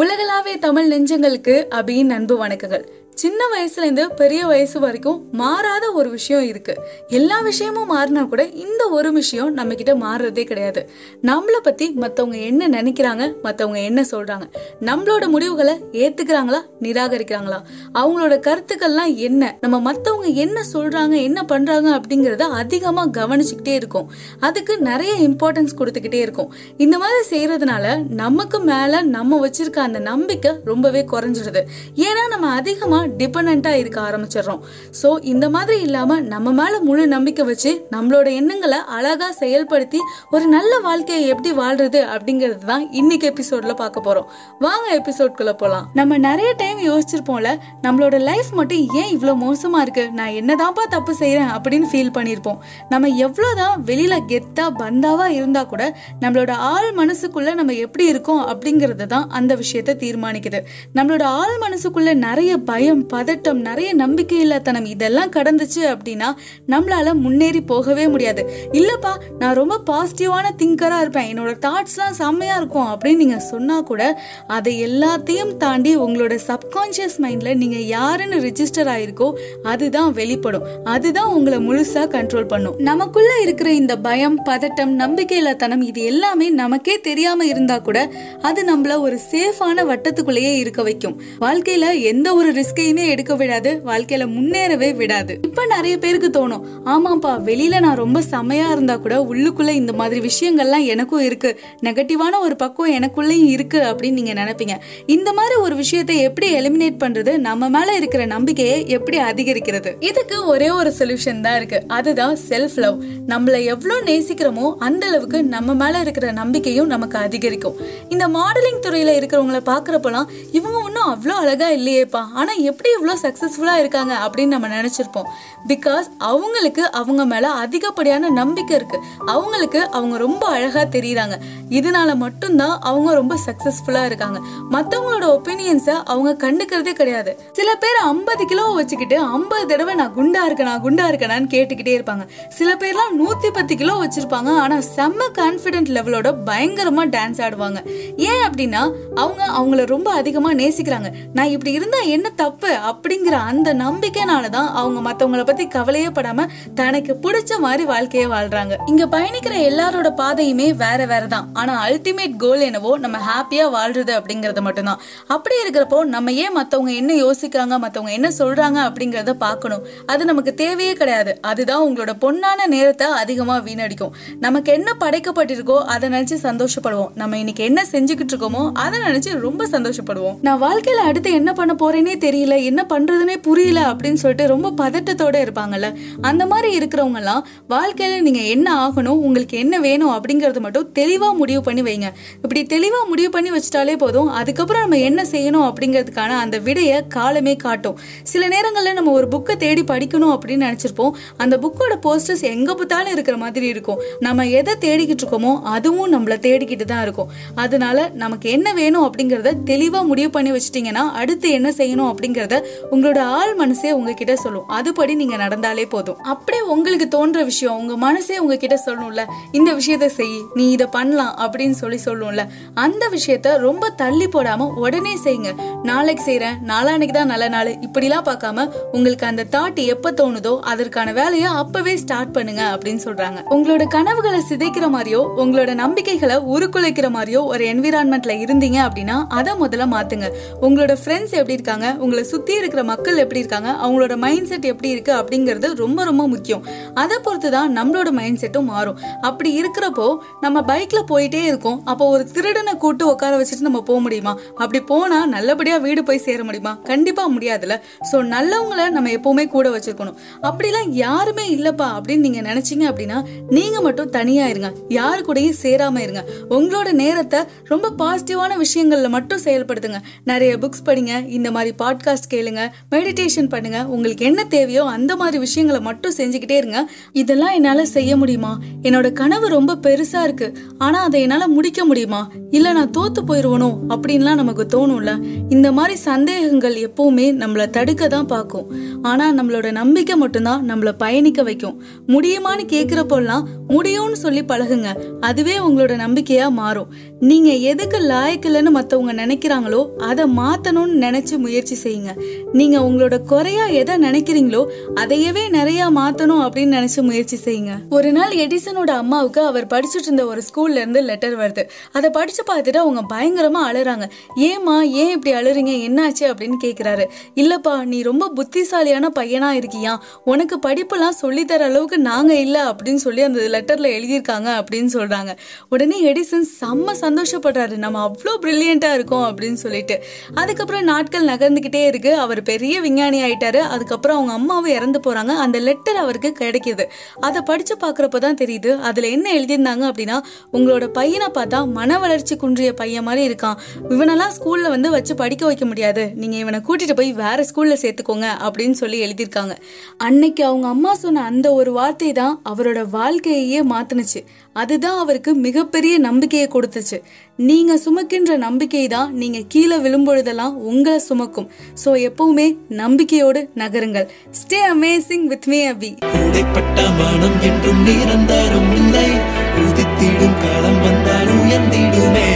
உலகளாவிய தமிழ் நெஞ்சங்களுக்கு அபியின் அன்பு வணக்கங்கள். சின்ன வயசுலேருந்து பெரிய வயசு வரைக்கும் மாறாத ஒரு விஷயம் இருக்கு. எல்லா விஷயமும் மாறினா கூட இந்த ஒரு விஷயம் நம்ம கிட்ட மாறுறதே கிடையாது. நம்மளை பத்தி மற்றவங்க என்ன நினைக்கிறாங்க மற்றவங்க என்ன சொல்றாங்க நம்மளோட முடிவுகளை ஏத்துக்கிறாங்களா நிராகரிக்கிறாங்களா? அவங்களோட கருத்துக்கள்லாம் என்ன? நம்ம மற்றவங்க என்ன சொல்றாங்க என்ன பண்றாங்க அப்படிங்கிறத அதிகமா கவனிச்சுக்கிட்டே இருக்கும். அதுக்கு நிறைய இம்பார்ட்டன்ஸ் கொடுத்துக்கிட்டே இருக்கும். இந்த மாதிரி செய்யறதுனால நமக்கு மேல நம்ம வச்சிருக்க அந்த நம்பிக்கை ரொம்பவே குறைஞ்சிடுது. ஏன்னா நம்ம அதிகமா டிபெண்ட்டாக இருக்க ஆரம்பிச்சிடுறோம். ஸோ இந்த மாதிரி இல்லாமல் நம்ம மேலே முழு நம்பிக்கை வச்சு நம்மளோட எண்ணங்களை அழகாக செயல்படுத்தி ஒரு நல்ல வாழ்க்கையை எப்படி வாழ்றது அப்படிங்கிறது தான் இன்னைக்கு எபிசோடில் பார்க்க போகிறோம் வாங்க எபிசோட்குள்ள போகலாம் நம்ம நிறைய டைம் யோசிச்சிருப்போம்ல நம்மளோட லைஃப் மட்டும் ஏன் இவ்வளோ மோசமாக இருக்கு? நான் என்னதான்ப்பா தப்பு செய்கிறேன் அப்படின்னு ஃபீல் பண்ணியிருப்போம் நம்ம எவ்வளோதான் வெளியில் கெத்தாக பந்தாவாக இருந்தால் கூட நம்மளோட ஆள் மனசுக்குள்ளே நம்ம எப்படி இருக்கோம் அப்படிங்கிறது தான் அந்த விஷயத்தை தீர்மானிக்குது. நம்மளோட ஆள் மனசுக்குள்ளே நிறைய பயம் பதட்டம் நிறைய நம்பிக்கை இல்லாதனம் இதெல்லாம் கடந்துச்சு அப்படின்னா நம்மளால முன்னேறி போகவே முடியாது. இல்லப்பா நான் ரொம்ப பாசிட்டிவான திங்கரா இருப்பேன். என்னோட தாட்ஸ்லாம் செம்மையா இருக்கும் அப்படின்னு நீங்க சொன்னா கூட அதை எல்லாத்தையும் தாண்டி உங்களோட சப்கான்ஷியஸ் மைண்ட்ல நீங்க யாருன்னு ரிஜிஸ்டர் ஆயிருக்கோ அதுதான் வெளிப்படும். அதுதான் உங்களை முழுசா கண்ட்ரோல் பண்ணும். நமக்குள்ள இருக்கிற இந்த பயம் பதட்டம் நம்பிக்கையில்லாத்தனம் இது எல்லாமே நமக்கே தெரியாம இருந்தா கூட அது நம்மள ஒரு சேஃபான வட்டத்துக்குள்ளேயே இருக்க வைக்கும். வாழ்க்கையில எந்த ஒரு ரிஸ்க் ரிஸ்கையுமே எடுக்க விடாது வாழ்க்கையில முன்னேறவே விடாது. இப்ப நிறைய பேருக்கு தோணும் ஆமாப்பா வெளியில நான் ரொம்ப செமையா இருந்தா கூட உள்ளுக்குள்ள இந்த மாதிரி விஷயங்கள்லாம் எனக்கும் இருக்கு. நெகட்டிவான ஒரு பக்கம் எனக்குள்ளேயும் இருக்கு அப்படின்னு நீங்க நினைப்பீங்க. இந்த மாதிரி ஒரு விஷயத்தை எப்படி எலிமினேட் பண்றது? நம்ம மேல இருக்கிற நம்பிக்கையை எப்படி அதிகரிக்கிறது? இதுக்கு ஒரே ஒரு சொல்யூஷன் தான் இருக்கு. அதுதான் செல்ஃப் லவ் நம்மள எவ்வளவு நேசிக்கிறோமோ அந்த அளவுக்கு நம்ம மேல இருக்கிற நம்பிக்கையும் நமக்கு அதிகரிக்கும். இந்த மாடலிங் துறையில இருக்கிறவங்கள பாக்குறப்பெல்லாம் இவங்க ஒன்றும் அவ்வளோ அழகா இல்லையேப்பா. ஆனா எப்படி இவ்வளோ சக்ஸஸ்ஃபுல்லாக இருக்காங்க அப்படின்னு நம்ம நினச்சிருப்போம். பிகாஸ் அவங்களுக்கு அவங்க மேலே அதிகப்படியான நம்பிக்கை இருக்குது அவங்களுக்கு அவங்க ரொம்ப அழகாக தெரியுறாங்க. இதனால மட்டும்தான் அவங்க ரொம்ப சக்ஸஸ்ஃபுல்லாக இருக்காங்க. மற்றவங்களோட ஒப்பீனியன்ஸை அவங்க கண்டுக்கிறதே கிடையாது. சில பேர் ஐம்பது கிலோ வச்சுக்கிட்டு ஐம்பது தடவை நான் குண்டா இருக்கணா குண்டா இருக்கனான்னு கேட்டுக்கிட்டே இருப்பாங்க. சில பேர்லாம் நூற்றி பத்து கிலோ வச்சுருப்பாங்க. ஆனால் செம்ம கான்ஃபிடென்ட் லெவலோட பயங்கரமாக டான்ஸ் ஆடுவாங்க. ஏன் அப்படின்னா அவங்க அவங்கள ரொம்ப அதிகமாக நேசிக்கிறாங்க. நான் இப்படி இருந்தால் என்ன தப்பு? அப்படிங்கிற அந்த நம்பிக்கைனால தான் அவங்க மற்றவங்கள பத்தி கவலையே படாம தனக்கு பிடிச்ச மாதிரி வாழ்க்கையை வாழ்றாங்க. இங்க பயணிக்கிற எல்லாரோட பாதையுமே வேற வேற தான் ஆனா அல்டிமேட் கோல் என்னவோ நம்ம ஹாப்பியா வாழ்றது அப்படிங்கறது மட்டும்தான். அப்படி இருக்கிறப்போ நம்ம ஏன் மத்தவங்க என்ன யோசிக்கிறாங்க மத்தவங்க என்ன சொல்றாங்க அப்படிங்கறத பார்க்கணும். அது நமக்கு தேவையே கிடையாது. அதுதான் உங்களோட பொண்ணான நேரத்தை அதிகமா வீணடிக்கும். நமக்கு என்ன படைக்கப்பட்டிருக்கோ அதை நினைச்சு சந்தோஷப்படுவோம். நம்ம இன்னைக்கு என்ன செஞ்சுக்கிட்டு இருக்கோமோ அதை நினைச்சு ரொம்ப சந்தோஷப்படுவோம். நான் வாழ்க்கையில அடுத்து என்ன பண்ண போறேனே தெரியல. என்ன பண்றதுனே புரியல அப்படின்னு சொல்லிட்டு ரொம்ப பதட்டத்தோட இருப்பாங்கல்ல. அந்த மாதிரி இருக்கிறவங்க எல்லாம் வாழ்க்கையில நீங்க என்ன ஆகணும் உங்களுக்கு என்ன வேணும் அப்படிங்கறது மட்டும் தெளிவா முடிவு பண்ணி வைங்க. இப்படி தெளிவா முடிவு பண்ணி வச்சிட்டாலே போதும் அதுக்கப்புறம் நம்ம என்ன செய்யணும் அப்படிங்கிறதுக்கான அந்த விடைய காலமே காட்டும். சில நேரங்கள்ல நம்ம ஒரு புக்கை தேடி படிக்கணும் அப்படின்னு நினைச்சிருப்போம். அந்த புக்கோட போஸ்டர்ஸ் எங்க பார்த்தாலும் இருக்கிற மாதிரி இருக்கும். நம்ம எதை தேடிக்கிட்டு இருக்கோமோ அதுவும் நம்மள தேடிக்கிட்டு தான் இருக்கும். அதனால நமக்கு என்ன வேணும் அப்படிங்கறத தெளிவா முடிவு பண்ணி வச்சிட்டீங்கன்னா அடுத்து என்ன செய்யணும் அப்படிங்கிறத உங்களோட ஆள் மனசே உங்ககிட்ட சொல்லும். அதுபடி நீங்க நடந்தாலே போதும். அப்படியே உங்களுக்கு தோன்ற விஷயம் உங்க மனசே உங்ககிட்ட சொல்லணும்ல. இந்த விஷயத்த செய் நீ இதை பண்ணலாம் அப்படின்னு சொல்லி சொல்லும்ல. அந்த விஷயத்த ரொம்ப தள்ளி போடாம உடனே செய்யுங்க நாளைக்கு செய்யறேன் நாளானைக்கு தான் நல்ல நாள். இப்படிலாம் பார்க்காம உங்களுக்கு அந்த தாட் எப்ப தோணுதோ அதற்கான வேலையை அப்பவே ஸ்டார்ட் பண்ணுங்க அப்படின்னு சொல்றாங்க. உங்களோட கனவுகளை சிதைக்கிற மாதிரியோ உங்களோட நம்பிக்கைகளை உருக்குலைக்கிற மாதிரியோ ஒரு என்விரான்மெண்ட்ல இருந்தீங்க அப்படின்னா அதை முதல்ல மாத்துங்க. உங்களோட ஃப்ரெண்ட்ஸ் எப்படி இருக்காங்க உங்களை சுற்றி இருக்கிற மக்கள் எப்படி இருக்காங்க அவங்களோட மைண்ட் செட் எப்படி இருக்குது அப்படிங்கிறது ரொம்ப ரொம்ப முக்கியம். அதை பொறுத்து தான் நம்மளோட மைண்ட் செட்டும் மாறும். அப்படி இருக்கிறப்போ நம்ம பைக்கில் போயிட்டே இருக்கோம். அப்போ ஒரு திருடனை கூட்டு உட்கார வச்சுட்டு நம்ம போக முடியுமா? அப்படி போனால் நல்லபடியாக வீடு போய் சேர முடியுமா? கண்டிப்பாக முடியாதுல்ல. ஸோ நல்லவங்களை நம்ம எப்போவுமே கூட வச்சுருக்கணும். அப்படிலாம் யாருமே இல்லைப்பா அப்படின்னு நீங்கள் நினச்சிங்க அப்படின்னா நீங்கள் மட்டும் தனியாக இருங்க. யாரு கூடயும் சேராமல் இருங்க. உங்களோட நேரத்தை ரொம்ப பாசிட்டிவான விஷயங்களில் மட்டும் செயல்படுத்துங்க. நிறைய புக்ஸ் படிங்க. இந்த மாதிரி பாட்காஸ்ட் பாட்காஸ்ட் கேளுங்க மெடிடேஷன் பண்ணுங்க உங்களுக்கு என்ன தேவையோ அந்த மாதிரி விஷயங்களை மட்டும் செஞ்சுக்கிட்டே இருங்க. இதெல்லாம் என்னால செய்ய முடியுமா? என்னோட கனவு ரொம்ப பெருசா இருக்கு. ஆனா அதை என்னால முடிக்க முடியுமா? இல்ல நான் தோத்து போயிடுவனோ அப்படின்லாம் நமக்கு தோணும்ல. இந்த மாதிரி சந்தேகங்கள் எப்பவுமே நம்மளை தடுக்க தான் பார்க்கும். ஆனா நம்மளோட நம்பிக்கை மட்டும்தான் நம்மள பயணிக்க வைக்கும். முடியுமான்னு கேட்குறப்போலாம் முடியும்னு சொல்லி பழகுங்க. அதுவே உங்களோட நம்பிக்கையா மாறும். நீங்க எதுக்கு லாயக்கில்லைன்னு மற்றவங்க நினைக்கிறாங்களோ அதை மாத்தணும்னு நினைச்சு முயற்சி செய்யுங்க. நீங்க உங்களோட குறையா எதை நினைக்கிறீங்களோ அதையவே நிறைய மாத்தணும் அப்படின்னு நினைச்சு முயற்சி செய்யுங்க. ஒரு நாள் எடிசனோட அம்மாவுக்கு அவர் படிச்சுட்டு இருந்த ஒரு ஸ்கூல்ல இருந்து லெட்டர் வருது. அதை படிச்சு பார்த்துட்டு அவங்க பயங்கரமாக அழுறாங்க. ஏமா ஏன் இப்படி அழுறீங்க? என்னாச்சு? அப்படின்னு கேட்குறாரு இல்லைப்பா நீ ரொம்ப புத்திசாலியான பையனாக இருக்கியா? உனக்கு படிப்பெல்லாம் சொல்லித்தர அளவுக்கு நாங்கள் இல்லை அப்படின்னு சொல்லி அந்த லெட்டரில் எழுதியிருக்காங்க அப்படின்னு சொல்கிறாங்க உடனே எடிசன் செம்ம சந்தோஷப்படுறாரு. நம்ம அவ்வளோ ப்ரில்லியண்ட்டாக இருக்கோம் அப்படின்னு சொல்லிட்டு. அதுக்கப்புறம் நாட்கள் நகர்ந்துக்கிட்டே இருக்கு. அவர் பெரிய விஞ்ஞானி ஆயிட்டாரு. அதுக்கப்புறம் அவங்க அம்மாவும் இறந்து போகிறாங்க அந்த லெட்டர் அவருக்கு கிடைக்கிது. அதை படித்து பார்க்குறப்ப தான் தெரியுது. அதில் என்ன எழுதியிருந்தாங்க அப்படின்னா உங்களோட பையனை பார்த்தா மன வளர்ச்சி குன்றிய பையன் மாதிரி இருக்கான். இவனெல்லாம் ஸ்கூல்ல வந்து வச்சு படிக்க வைக்க முடியாது. நீங்க இவனை கூட்டிட்டு போய் வேற ஸ்கூல்ல சேர்த்துக்கோங்க அப்படின்னு சொல்லி எழுதியிருக்காங்க. அன்னைக்கு அவங்க அம்மா சொன்ன அந்த ஒரு வார்த்தை தான் அவரோட வாழ்க்கையே மாத்துனுச்சு. அதுதான் அவருக்கு மிகப்பெரிய நம்பிக்கையை கொடுத்துச்சு. நீங்க சுமக்கின்ற நம்பிக்கை தான் நீங்க கீழே விழும்பொழுதெல்லாம் உங்களை சுமக்கும். ஸோ எப்பவுமே நம்பிக்கையோடு நகருங்கள். Stay amazing with me Abhi. என்றும் நிரந்தரம் இல்லை. உயர்த்திடும் களம் வந்தால் உயர்ந்திடுமே.